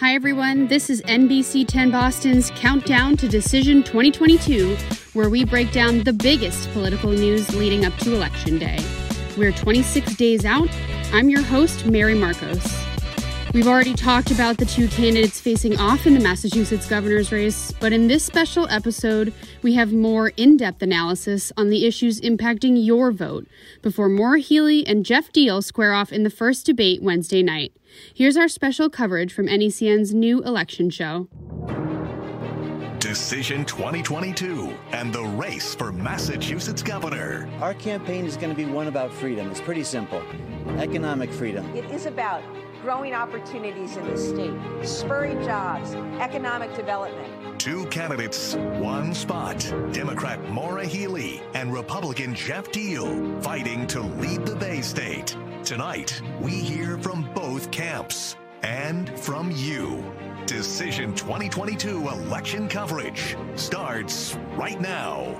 Hi, everyone. This is NBC 10 Boston's Countdown to Decision 2022, where we break down the biggest political news leading up to Election Day. We're 26 days out. I'm your host, Mary Markos. We've already talked about the two candidates facing off in the Massachusetts governor's race, but in this special episode, we have more in depth analysis on the issues impacting your vote before Maura Healey and Geoff Diehl square off in the first debate Wednesday night. Here's our special coverage from NECN's new election show. Decision 2022 and the race for Massachusetts governor. Our campaign is going to be one about freedom. It's pretty simple economic freedom. It is about growing opportunities in the state, spurring jobs, economic development. Two candidates, one spot. Democrat Maura Healey and Republican Geoff Diehl fighting to lead the Bay State. Tonight, we hear from both camps and from you. Decision 2022 election coverage starts right now.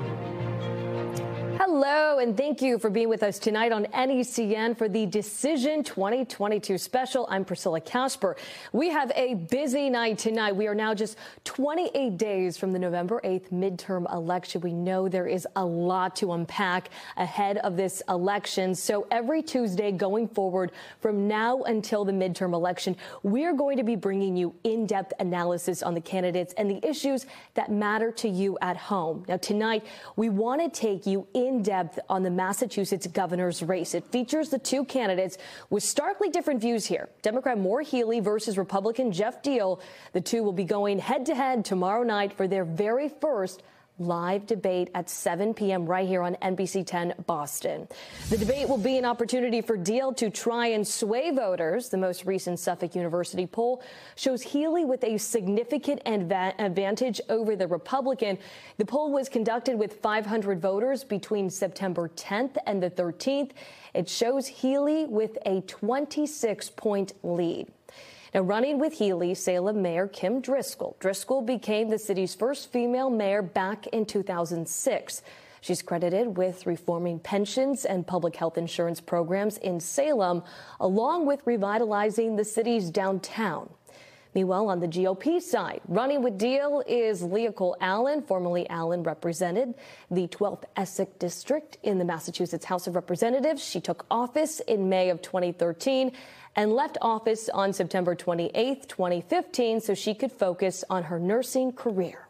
Hello, and thank you for being with us tonight on NECN for the Decision 2022 special. I'm Priscilla Casper. We have a busy night tonight. We are now just 28 days from the November 8th midterm election. We know there is a lot to unpack ahead of this election. So every Tuesday going forward from now until the midterm election, we're going to be bringing you in-depth analysis on the candidates and the issues that matter to you at home. Now, tonight, we want to take you in depth on the Massachusetts governor's race. It features the two candidates with starkly different views here. Democrat Maura Healey versus Republican Geoff Diehl. The two will be going head to head tomorrow night for their very first live debate at 7 p.m. right here on NBC 10 Boston. The debate will be an opportunity for Diehl to try and sway voters. The most recent Suffolk University poll shows Healey with a significant advantage over the Republican. The poll was conducted with 500 voters between September 10th and the 13th. It shows Healey with a 26 point lead. Now, running with Healey, Salem Mayor Kim Driscoll. Driscoll became the city's first female mayor back in 2006. She's credited with reforming pensions and public health insurance programs in Salem, along with revitalizing the city's downtown. Meanwhile, on the GOP side, running with Diehl is Leah Cole Allen. Formerly, Allen represented the 12th Essex District in the Massachusetts House of Representatives. She took office in May of 2013 and left office on September 28, 2015, so she could focus on her nursing career.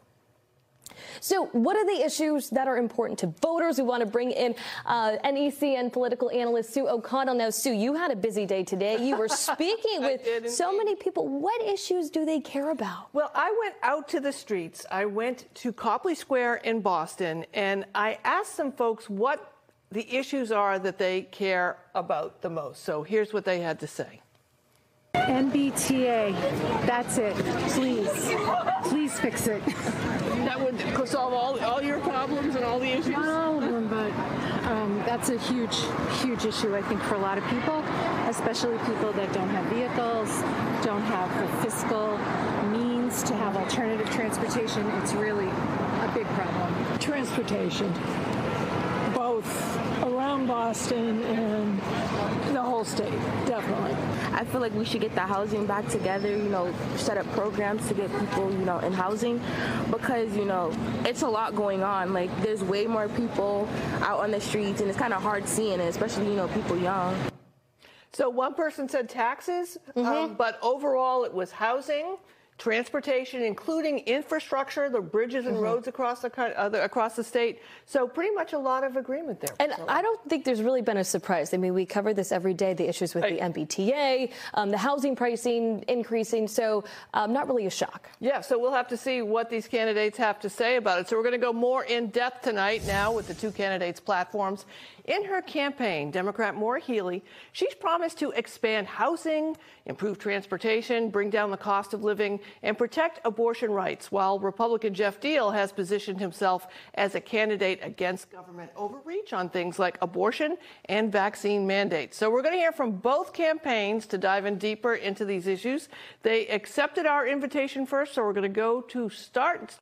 So, what are the issues that are important to voters? We want to bring in uh, NECN political analyst Sue O'Connell. Now, Sue, you had a busy day today. You were speaking with so many people. What issues do they care about? Well, I went out to the streets. I went to Copley Square in Boston, and I asked some folks what the issues are that they care about the most. So here's what they had to say. MBTA, that's it. Please, please fix it. That would solve all, all your problems and all the issues? Not all of them, but um, that's a huge, huge issue, I think, for a lot of people, especially people that don't have vehicles, don't have the fiscal means to have alternative transportation. It's really a big problem. Transportation both around Boston and the whole state, definitely. I feel like we should get the housing back together, you know, set up programs to get people, you know, in housing because, you know, it's a lot going on. Like, there's way more people out on the streets, and it's kind of hard seeing it, especially, you know, people young. So one person said taxes, mm-hmm. um, but overall it was housing transportation, including infrastructure, the bridges and mm-hmm. roads across the uh, across the state. So pretty much a lot of agreement there. And I don't think there's really been a surprise. I mean, we cover this every day: the issues with I, the MBTA, um, the housing pricing increasing. So um, not really a shock. Yeah. So we'll have to see what these candidates have to say about it. So we're going to go more in depth tonight now with the two candidates' platforms. In her campaign, Democrat Maura Healey, she's promised to expand housing, improve transportation, bring down the cost of living, and protect abortion rights, while Republican Geoff Diehl has positioned himself as a candidate against government overreach on things like abortion and vaccine mandates. So we're going to hear from both campaigns to dive in deeper into these issues. They accepted our invitation first, so we're going to go to start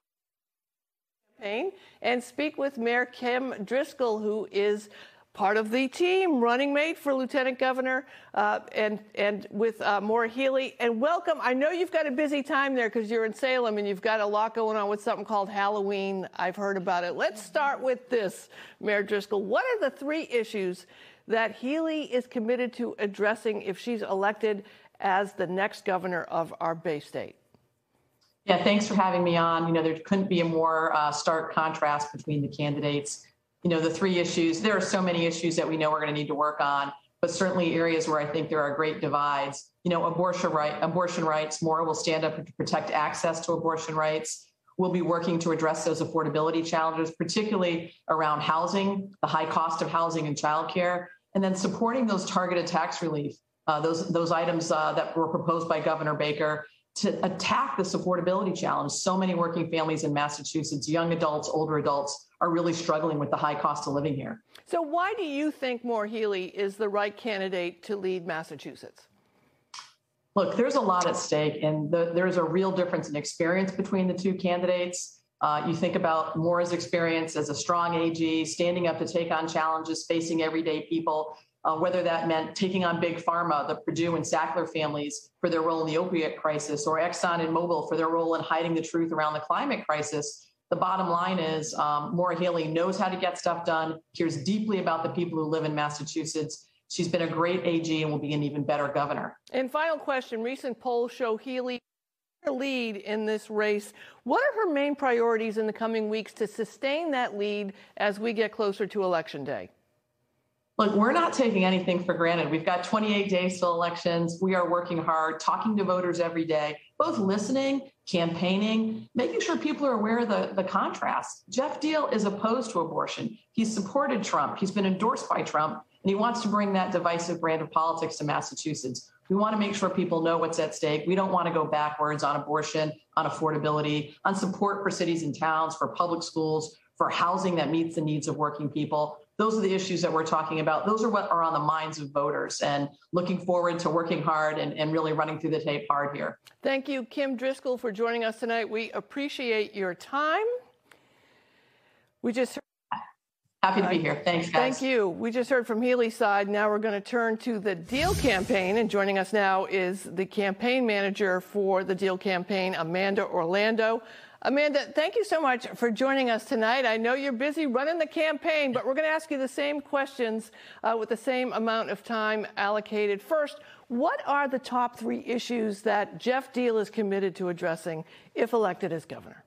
campaign and speak with Mayor Kim Driscoll, who is part of the team, running mate for Lieutenant Governor, uh, and and with uh, Maura Healey. And welcome. I know you've got a busy time there because you're in Salem and you've got a lot going on with something called Halloween. I've heard about it. Let's start with this, Mayor Driscoll. What are the three issues that Healey is committed to addressing if she's elected as the next governor of our Bay State? Yeah, thanks for having me on. You know, there couldn't be a more uh, stark contrast between the candidates you know, the three issues, there are so many issues that we know we're going to need to work on, but certainly areas where I think there are great divides. You know, abortion right, abortion rights, Maura will stand up to protect access to abortion rights. We'll be working to address those affordability challenges, particularly around housing, the high cost of housing and childcare, and then supporting those targeted tax relief, uh, those those items uh, that were proposed by Governor Baker to attack this affordability challenge. So many working families in Massachusetts, young adults, older adults, are really struggling with the high cost of living here. So, why do you think Maura Healey is the right candidate to lead Massachusetts? Look, there's a lot at stake, and the, there's a real difference in experience between the two candidates. Uh, you think about Maura's experience as a strong AG, standing up to take on challenges, facing everyday people, uh, whether that meant taking on big pharma, the Purdue and Sackler families for their role in the opiate crisis, or Exxon and Mobil for their role in hiding the truth around the climate crisis the bottom line is um, Maura Healey knows how to get stuff done, cares deeply about the people who live in Massachusetts. She's been a great AG and will be an even better governor. And final question recent polls show Healy Healey lead in this race. What are her main priorities in the coming weeks to sustain that lead as we get closer to Election Day? Look, we're not taking anything for granted. We've got 28 days till elections. We are working hard, talking to voters every day, both listening, campaigning, making sure people are aware of the, the contrast. Geoff Diehl is opposed to abortion. He's supported Trump. He's been endorsed by Trump, and he wants to bring that divisive brand of politics to Massachusetts. We want to make sure people know what's at stake. We don't want to go backwards on abortion, on affordability, on support for cities and towns, for public schools, for housing that meets the needs of working people those are the issues that we're talking about. Those are what are on the minds of voters and looking forward to working hard and, and really running through the tape hard here. Thank you, Kim Driscoll, for joining us tonight. We appreciate your time. We just Happy to be here. Thanks, guys. Thank you. We just heard from Healey's side. Now we're going to turn to the Diehl campaign. And joining us now is the campaign manager for the Diehl campaign, Amanda Orlando. Amanda, thank you so much for joining us tonight. I know you're busy running the campaign, but we're going to ask you the same questions uh, with the same amount of time allocated. First, what are the top three issues that Geoff Diehl is committed to addressing if elected as governor?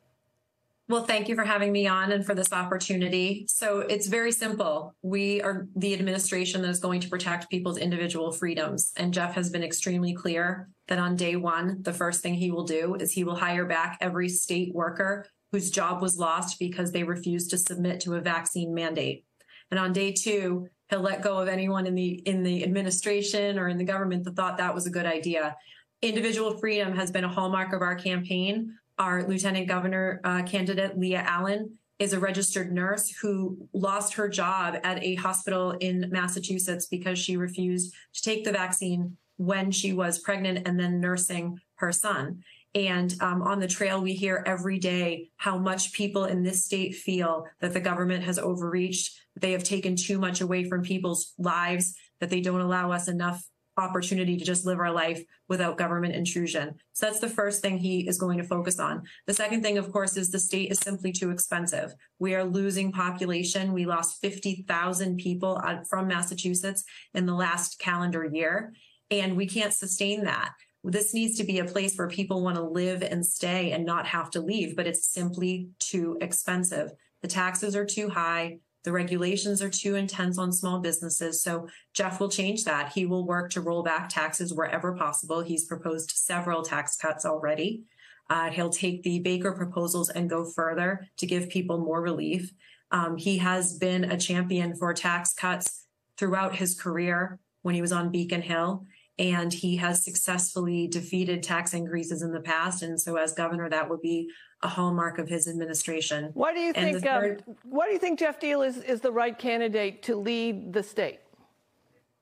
Well, thank you for having me on and for this opportunity. So it's very simple. We are the administration that is going to protect people's individual freedoms. And Geoff has been extremely clear that on day one, the first thing he will do is he will hire back every state worker whose job was lost because they refused to submit to a vaccine mandate. And on day two, he'll let go of anyone in the in the administration or in the government that thought that was a good idea. Individual freedom has been a hallmark of our campaign our lieutenant governor uh, candidate, Leah Allen, is a registered nurse who lost her job at a hospital in Massachusetts because she refused to take the vaccine when she was pregnant and then nursing her son. And um, on the trail, we hear every day how much people in this state feel that the government has overreached. They have taken too much away from people's lives, that they don't allow us enough opportunity to just live our life without government intrusion. So that's the first thing he is going to focus on. The second thing, of course, is the state is simply too expensive. We are losing population. We lost 50,000 people from Massachusetts in the last calendar year, and we can't sustain that. This needs to be a place where people want to live and stay and not have to leave, but it's simply too expensive. The taxes are too high. The regulations are too intense on small businesses. So Geoff will change that. He will work to roll back taxes wherever possible. He's proposed several tax cuts already. Uh, he'll take the Baker proposals and go further to give people more relief. Um, he has been a champion for tax cuts throughout his career when he was on Beacon Hill and he has successfully defeated tax increases in the past. And so, as governor, that would be a hallmark of his administration. Why do you and think? Third, um, why do you think Geoff Diehl is is the right candidate to lead the state?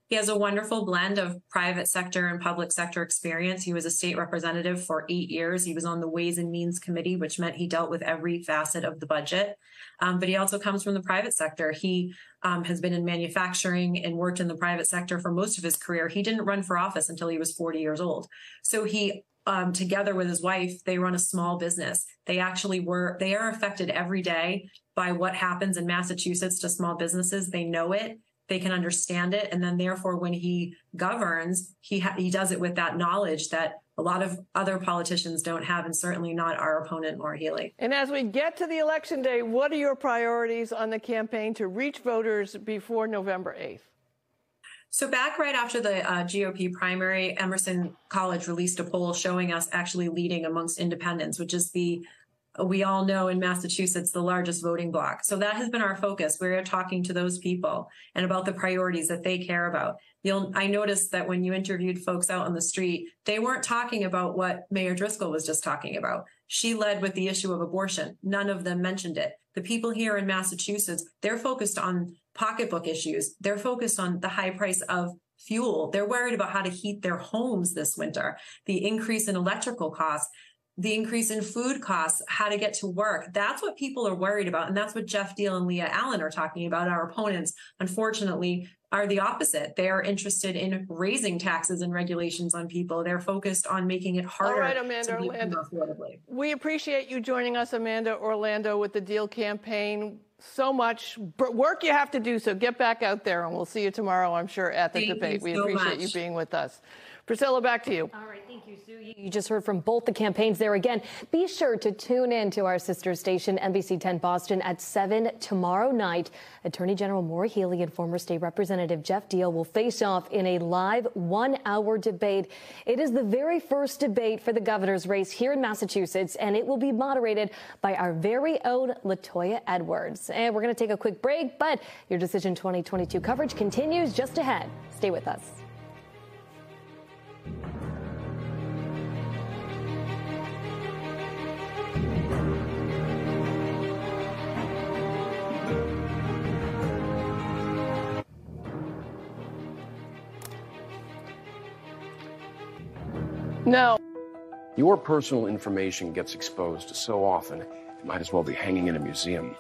He has a wonderful blend of private sector and public sector experience. He was a state representative for eight years. He was on the Ways and Means Committee, which meant he dealt with every facet of the budget. Um, but he also comes from the private sector. He um, has been in manufacturing and worked in the private sector for most of his career. He didn't run for office until he was 40 years old. So he um, together with his wife, they run a small business. They actually were, they are affected every day by what happens in Massachusetts to small businesses. They know it they can understand it and then therefore when he governs he ha- he does it with that knowledge that a lot of other politicians don't have and certainly not our opponent Maura Healey. And as we get to the election day, what are your priorities on the campaign to reach voters before November 8th? So back right after the uh, GOP primary, Emerson College released a poll showing us actually leading amongst independents, which is the we all know in Massachusetts, the largest voting bloc. So that has been our focus. We're talking to those people and about the priorities that they care about. You'll, I noticed that when you interviewed folks out on the street, they weren't talking about what Mayor Driscoll was just talking about. She led with the issue of abortion. None of them mentioned it. The people here in Massachusetts, they're focused on pocketbook issues. They're focused on the high price of fuel. They're worried about how to heat their homes this winter, the increase in electrical costs the increase in food costs, how to get to work. That's what people are worried about. And that's what Geoff Diehl and Leah Allen are talking about. Our opponents, unfortunately, are the opposite. They are interested in raising taxes and regulations on people. They're focused on making it harder. All right, Amanda Orlando. We appreciate you joining us, Amanda Orlando, with the Diehl campaign. So much work you have to do. So get back out there, and we'll see you tomorrow, I'm sure, at the Thank debate. we so appreciate much. you being with us. Priscilla, back to you. All right, thank you, Sue. You just heard from both the campaigns there again. Be sure to tune in to our sister station, NBC 10 Boston, at 7 tomorrow night. Attorney General Maura Healey and former state representative Geoff Diehl will face off in a live one hour debate. It is the very first debate for the governor's race here in Massachusetts, and it will be moderated by our very own Latoya Edwards. And we're going to take a quick break, but your Decision 2022 coverage continues just ahead. Stay with us. No. Your personal information gets exposed so often, it might as well be hanging in a museum.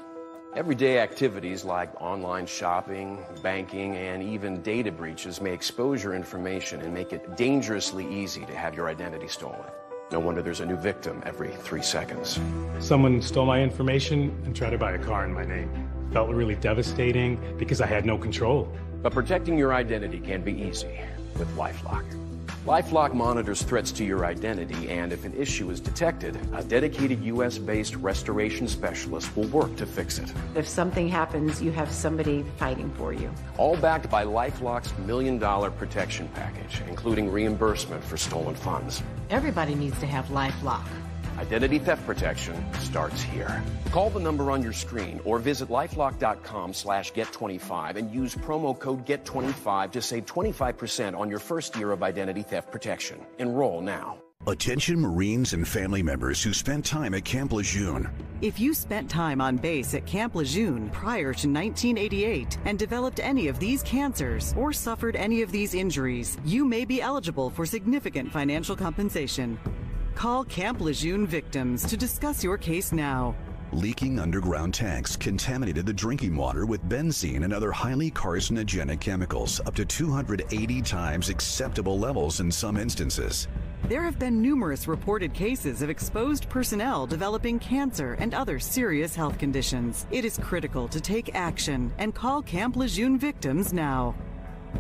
Everyday activities like online shopping, banking, and even data breaches may expose your information and make it dangerously easy to have your identity stolen. No wonder there's a new victim every three seconds. Someone stole my information and tried to buy a car in my name. Felt really devastating because I had no control. But protecting your identity can be easy with Lifelock. Lifelock monitors threats to your identity, and if an issue is detected, a dedicated U.S. based restoration specialist will work to fix it. If something happens, you have somebody fighting for you. All backed by Lifelock's million dollar protection package, including reimbursement for stolen funds. Everybody needs to have Lifelock. Identity theft protection starts here. Call the number on your screen or visit lifelock.com slash get25 and use promo code GET25 to save 25% on your first year of identity theft protection. Enroll now. Attention Marines and family members who spent time at Camp Lejeune. If you spent time on base at Camp Lejeune prior to 1988 and developed any of these cancers or suffered any of these injuries, you may be eligible for significant financial compensation. Call Camp Lejeune victims to discuss your case now. Leaking underground tanks contaminated the drinking water with benzene and other highly carcinogenic chemicals up to 280 times acceptable levels in some instances. There have been numerous reported cases of exposed personnel developing cancer and other serious health conditions. It is critical to take action and call Camp Lejeune victims now.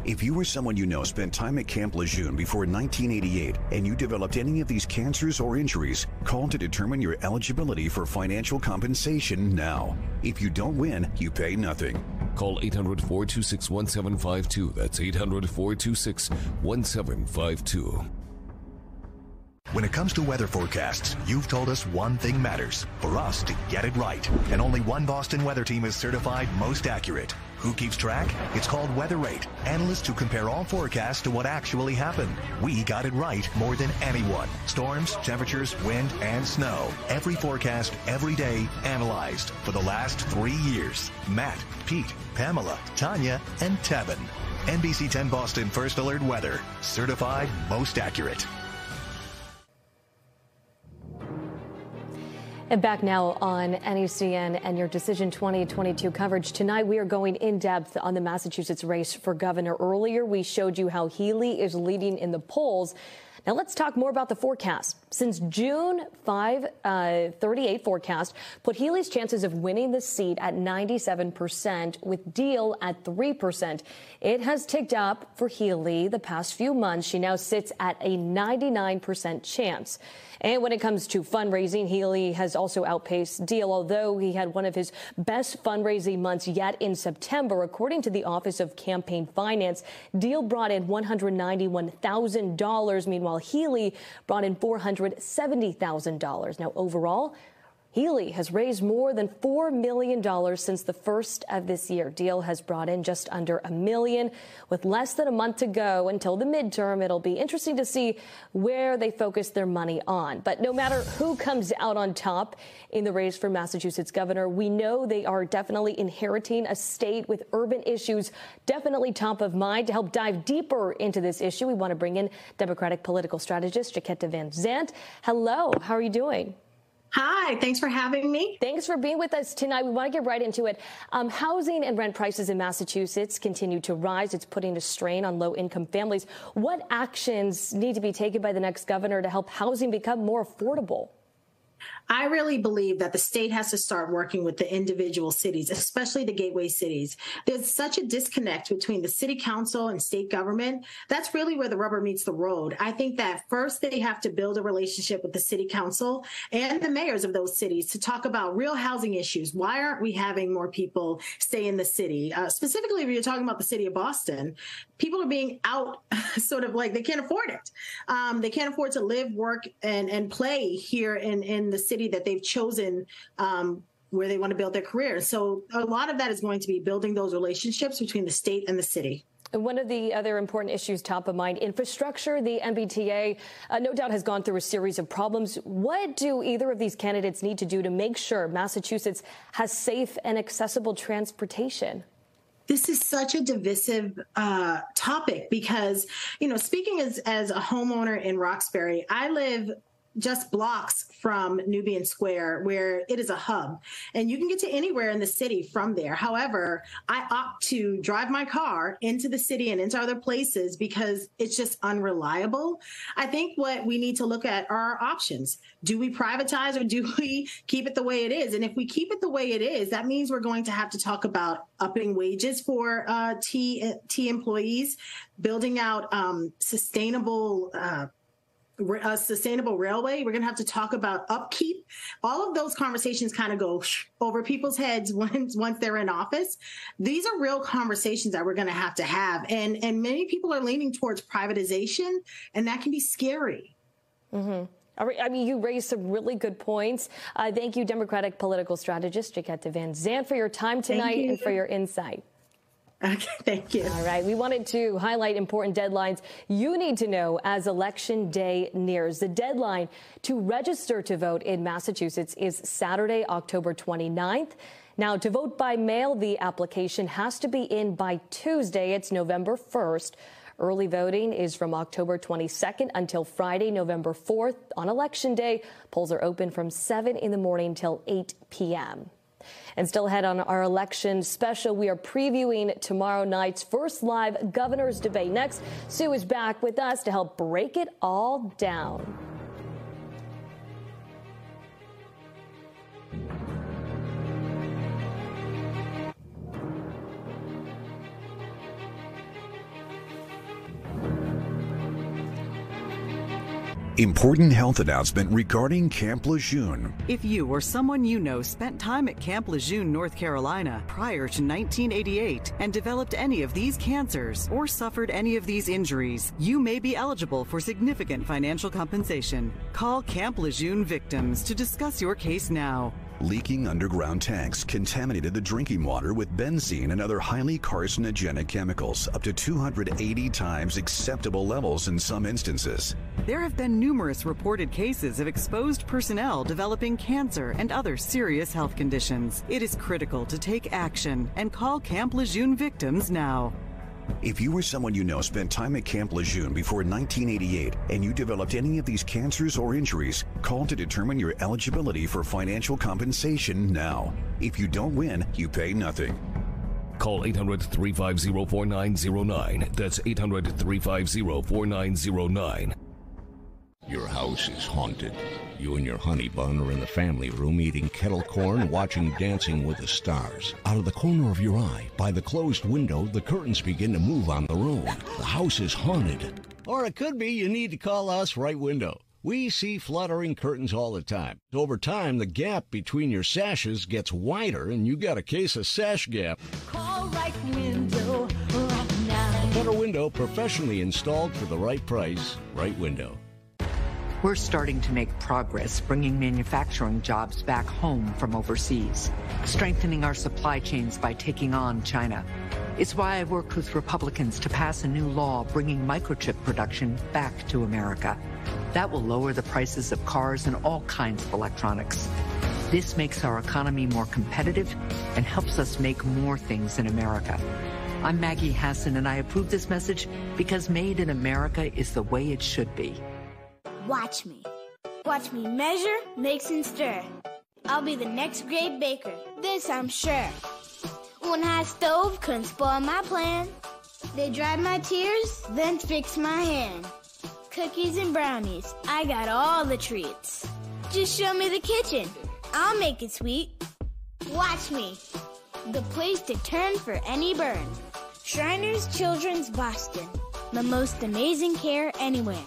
If you or someone you know spent time at Camp Lejeune before 1988 and you developed any of these cancers or injuries, call to determine your eligibility for financial compensation now. If you don't win, you pay nothing. Call 800 426 1752. That's 800 426 1752. When it comes to weather forecasts, you've told us one thing matters for us to get it right. And only one Boston weather team is certified most accurate. Who keeps track? It's called Weather Rate. Analysts who compare all forecasts to what actually happened. We got it right more than anyone. Storms, temperatures, wind, and snow. Every forecast, every day, analyzed for the last three years. Matt, Pete, Pamela, Tanya, and Tevin. NBC 10 Boston First Alert Weather. Certified most accurate. And back now on NECN and your Decision 2022 coverage. Tonight, we are going in depth on the Massachusetts race for governor. Earlier, we showed you how Healey is leading in the polls. Now let's talk more about the forecast. Since June 5, uh, 38 forecast put Healey's chances of winning the seat at 97% with Diehl at 3%. It has ticked up for Healey the past few months. She now sits at a 99% chance. And when it comes to fundraising, Healey has also outpaced Diehl, although he had one of his best fundraising months yet in September. According to the Office of Campaign Finance, Diehl brought in $191,000. Meanwhile, Healey brought in $470,000. Now, overall, Healey has raised more than $4 million since the first of this year. Diehl has brought in just under a million. With less than a month to go until the midterm, it'll be interesting to see where they focus their money on. But no matter who comes out on top in the race for Massachusetts governor, we know they are definitely inheriting a state with urban issues definitely top of mind. To help dive deeper into this issue, we want to bring in Democratic political strategist Jacquetta Van Zandt. Hello, how are you doing? Hi, thanks for having me. Thanks for being with us tonight. We want to get right into it. Um, housing and rent prices in Massachusetts continue to rise. It's putting a strain on low income families. What actions need to be taken by the next governor to help housing become more affordable? I really believe that the state has to start working with the individual cities, especially the gateway cities. There's such a disconnect between the city council and state government. That's really where the rubber meets the road. I think that first they have to build a relationship with the city council and the mayors of those cities to talk about real housing issues. Why aren't we having more people stay in the city? Uh, specifically, if you're talking about the city of Boston, people are being out sort of like they can't afford it. Um, they can't afford to live, work, and, and play here in, in the city city that they've chosen um, where they want to build their career. So a lot of that is going to be building those relationships between the state and the city. And One of the other important issues top of mind, infrastructure. The MBTA, uh, no doubt, has gone through a series of problems. What do either of these candidates need to do to make sure Massachusetts has safe and accessible transportation? this is such a divisive uh, topic because, you know, speaking as, as a homeowner in Roxbury, I live just blocks from Nubian Square, where it is a hub, and you can get to anywhere in the city from there. However, I opt to drive my car into the city and into other places because it's just unreliable. I think what we need to look at are our options. Do we privatize or do we keep it the way it is? And if we keep it the way it is, that means we're going to have to talk about upping wages for uh, T, T employees, building out um, sustainable uh, a sustainable railway. We're going to have to talk about upkeep. All of those conversations kind of go over people's heads once once they're in office. These are real conversations that we're going to have to have, and and many people are leaning towards privatization, and that can be scary. Mm-hmm. I mean, you raised some really good points. Uh, thank you, Democratic political strategist Jacquetta Van Zandt, for your time tonight and for your insight. Okay, thank you. All right. We wanted to highlight important deadlines you need to know as election day nears. The deadline to register to vote in Massachusetts is Saturday, October 29th. Now, to vote by mail, the application has to be in by Tuesday. It's November 1st. Early voting is from October 22nd until Friday, November 4th. On election day, polls are open from 7 in the morning till 8 p.m. And still ahead on our election special, we are previewing tomorrow night's first live governor's debate. Next, Sue is back with us to help break it all down. Important health announcement regarding Camp Lejeune. If you or someone you know spent time at Camp Lejeune, North Carolina prior to 1988 and developed any of these cancers or suffered any of these injuries, you may be eligible for significant financial compensation. Call Camp Lejeune victims to discuss your case now. Leaking underground tanks contaminated the drinking water with benzene and other highly carcinogenic chemicals, up to 280 times acceptable levels in some instances. There have been numerous reported cases of exposed personnel developing cancer and other serious health conditions. It is critical to take action and call Camp Lejeune victims now. If you or someone you know spent time at Camp Lejeune before 1988 and you developed any of these cancers or injuries, call to determine your eligibility for financial compensation now. If you don't win, you pay nothing. Call 800 350 4909. That's 800 350 4909. Your house is haunted. You and your honey bun are in the family room eating kettle corn, watching Dancing with the Stars. Out of the corner of your eye, by the closed window, the curtains begin to move on their own. The house is haunted. Or it could be you need to call us Right Window. We see fluttering curtains all the time. Over time, the gap between your sashes gets wider, and you got a case of sash gap. Call Right Window right now. A better window professionally installed for the right price. Right Window. We're starting to make progress bringing manufacturing jobs back home from overseas, strengthening our supply chains by taking on China. It's why I worked with Republicans to pass a new law bringing microchip production back to America. That will lower the prices of cars and all kinds of electronics. This makes our economy more competitive and helps us make more things in America. I'm Maggie Hassan, and I approve this message because Made in America is the way it should be. Watch me. Watch me measure, mix, and stir. I'll be the next great baker, this I'm sure. One hot stove couldn't spoil my plan. They dried my tears, then fixed my hand. Cookies and brownies, I got all the treats. Just show me the kitchen, I'll make it sweet. Watch me. The place to turn for any burn. Shriners Children's Boston. The most amazing care anywhere.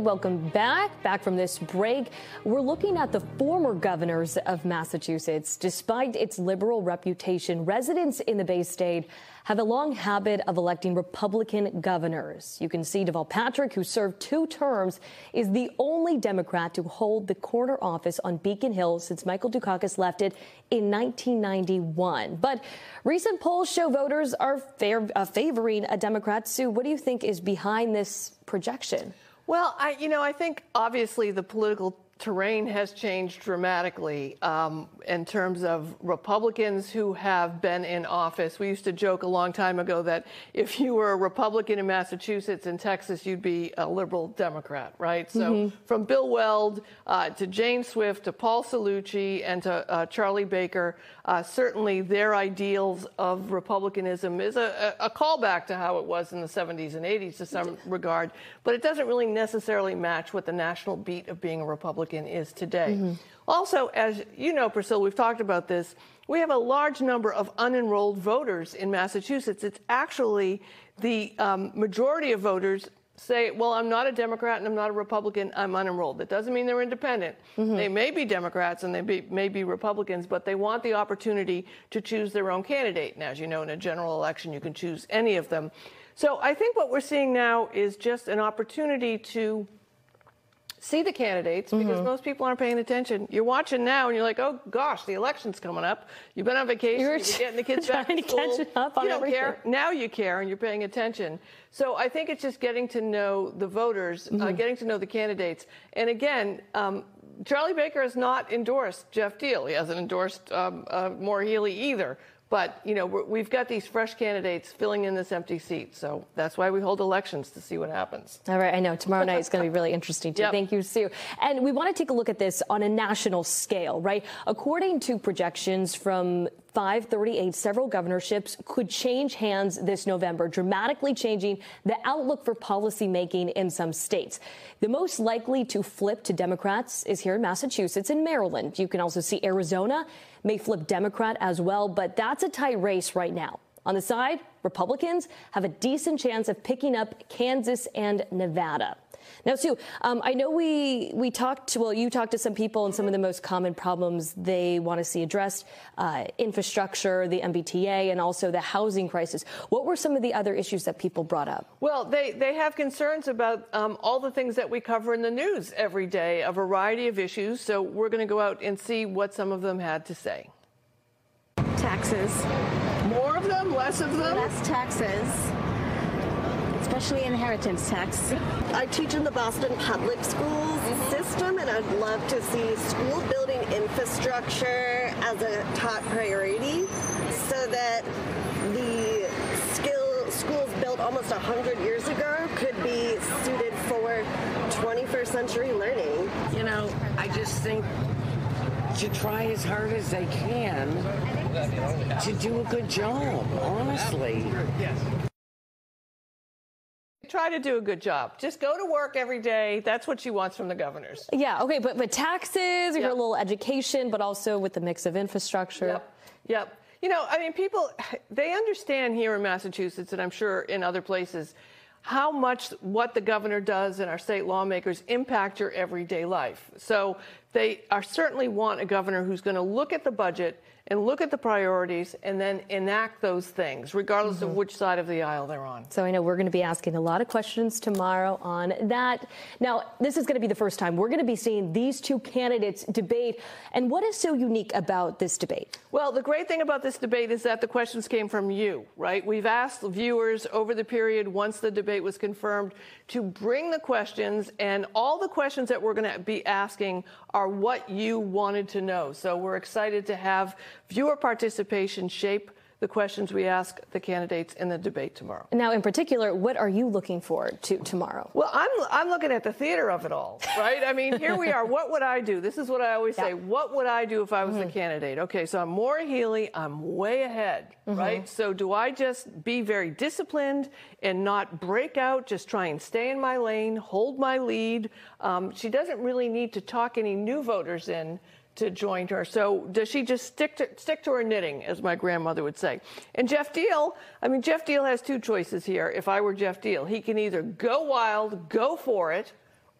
Welcome back. Back from this break, we're looking at the former governors of Massachusetts. Despite its liberal reputation, residents in the Bay State have a long habit of electing Republican governors. You can see Deval Patrick, who served two terms, is the only Democrat to hold the corner office on Beacon Hill since Michael Dukakis left it in 1991. But recent polls show voters are uh, favoring a Democrat. Sue, what do you think is behind this projection? Well, I, you know, I think obviously the political terrain has changed dramatically um, in terms of Republicans who have been in office. We used to joke a long time ago that if you were a Republican in Massachusetts and Texas, you'd be a liberal Democrat, right? So mm-hmm. from Bill Weld uh, to Jane Swift to Paul Cellucci and to uh, Charlie Baker, uh, certainly their ideals of republicanism is a, a, callback to how it was in the 70s and 80s to some regard, but it doesn't really necessarily match what the national beat of being a Republican is today. Mm-hmm. Also, as you know, Priscilla, we've talked about this. We have a large number of unenrolled voters in Massachusetts. It's actually the um, majority of voters say, well, I'm not a Democrat and I'm not a Republican, I'm unenrolled. That doesn't mean they're independent. Mm-hmm. They may be Democrats and they be, may be Republicans, but they want the opportunity to choose their own candidate. And as you know, in a general election, you can choose any of them. So I think what we're seeing now is just an opportunity to see the candidates because mm-hmm. most people aren't paying attention. You're watching now and you're like, oh gosh, the election's coming up. You've been on vacation, you're, you're getting the kids back to school. To up on you don't everything. care. Now you care and you're paying attention. So I think it's just getting to know the voters, uh, mm-hmm. uh, getting to know the candidates. And again, um, Charlie Baker has not endorsed Geoff Diehl. He hasn't endorsed um, uh, Maura Healey either. But, you know, we've got these fresh candidates filling in this empty seat. So that's why we hold elections to see what happens. All right. I know tomorrow night is going to be really interesting, too. Yep. Thank you, Sue. And we want to take a look at this on a national scale, right? According to projections from 538, several governorships could change hands this November, dramatically changing the outlook for policymaking in some states. The most likely to flip to Democrats is here in Massachusetts and Maryland. You can also see Arizona may flip Democrat as well, but that's a tight race right now. On the side, Republicans have a decent chance of picking up Kansas and Nevada. Now, Sue, um, I know we we talked. Well, you talked to some people, and some of the most common problems they want to see addressed: uh, infrastructure, the MBTA, and also the housing crisis. What were some of the other issues that people brought up? Well, they they have concerns about um, all the things that we cover in the news every day, a variety of issues. So we're going to go out and see what some of them had to say. Taxes. More of them, less of them. Less taxes especially inheritance tax. I teach in the Boston public schools mm-hmm. system, and I'd love to see school building infrastructure as a top priority. so that the skill schools built almost 100 years ago could be suited for 21st century learning. You know, I just think to try as hard as they can to do a good job, honestly. Try to do a good job. Just go to work every day. That's what she wants from the governors. Yeah, okay, but, but taxes, you hear a little education, but also with the mix of infrastructure. Yep. Yep. You know, I mean, people, they understand here in Massachusetts, and I'm sure in other places, how much what the governor does and our state lawmakers impact your everyday life. So they are certainly want a governor who's going to look at the budget and look at the priorities and then enact those things, regardless mm-hmm. of which side of the aisle they're on. So I know we're going to be asking a lot of questions tomorrow on that. Now, this is going to be the first time we're going to be seeing these two candidates debate. And what is so unique about this debate? Well, the great thing about this debate is that the questions came from you, right? We've asked viewers over the period once the debate was confirmed to bring the questions, and all the questions that we're going to be asking are what you wanted to know. So we're excited to have viewer participation shape the questions we ask the candidates in the debate tomorrow. Now, in particular, what are you looking forward to tomorrow? Well, I'm, I'm looking at the theater of it all, right? I mean, here we are. What would I do? This is what I always yeah. say. What would I do if I was mm-hmm. the candidate? Okay, so I'm Maura Healey. I'm way ahead, mm-hmm. right? So do I just be very disciplined and not break out, just try and stay in my lane, hold my lead? Um, she doesn't really need to talk any new voters in to join her. So does she just stick to stick to her knitting, as my grandmother would say? And Geoff Diehl, I mean, Geoff Diehl has two choices here. If I were Geoff Diehl, he can either go wild, go for it,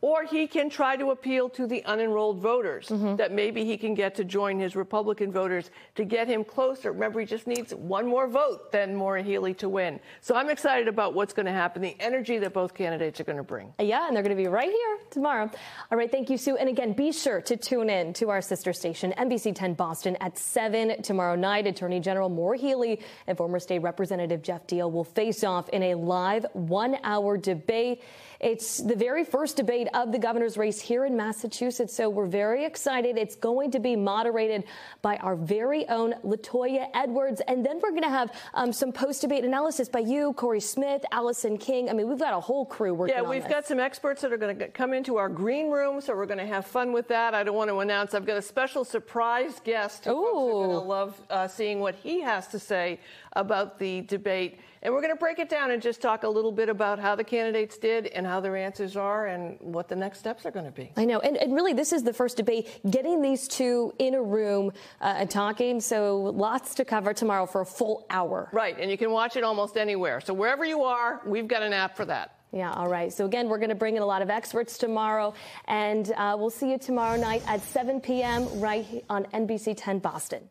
or he can try to appeal to the unenrolled voters mm-hmm. that maybe he can get to join his Republican voters to get him closer. Remember, he just needs one more vote than Maura Healey to win. So I'm excited about what's going to happen, the energy that both candidates are going to bring. Yeah, and they're going to be right here tomorrow. All right, thank you, Sue. And again, be sure to tune in to our sister station, NBC 10 Boston, at 7 tomorrow night. Attorney General Maura Healey and former state representative Geoff Diehl will face off in a live one hour debate. It's the very first debate of the governor's race here in Massachusetts, so we're very excited. It's going to be moderated by our very own Latoya Edwards, and then we're going to have um, some post-debate analysis by you, Corey Smith, Allison King. I mean, we've got a whole crew working yeah, we've got some experts that are going to come into our green room, so we're going to have fun with that. I don't want to announce. I've got a special surprise guest who folks are going to love uh, seeing what he has to say about the debate. And we're going to break it down and just talk a little bit about how the candidates did and how their answers are and what the next steps are going to be. I know. And, and really, this is the first debate getting these two in a room uh, and talking. So lots to cover tomorrow for a full hour. Right. And you can watch it almost anywhere. So wherever you are, we've got an app for that. Yeah, all right. So again, we're going to bring in a lot of experts tomorrow, and uh, we'll see you tomorrow night at 7 p.m. right on NBC 10 Boston.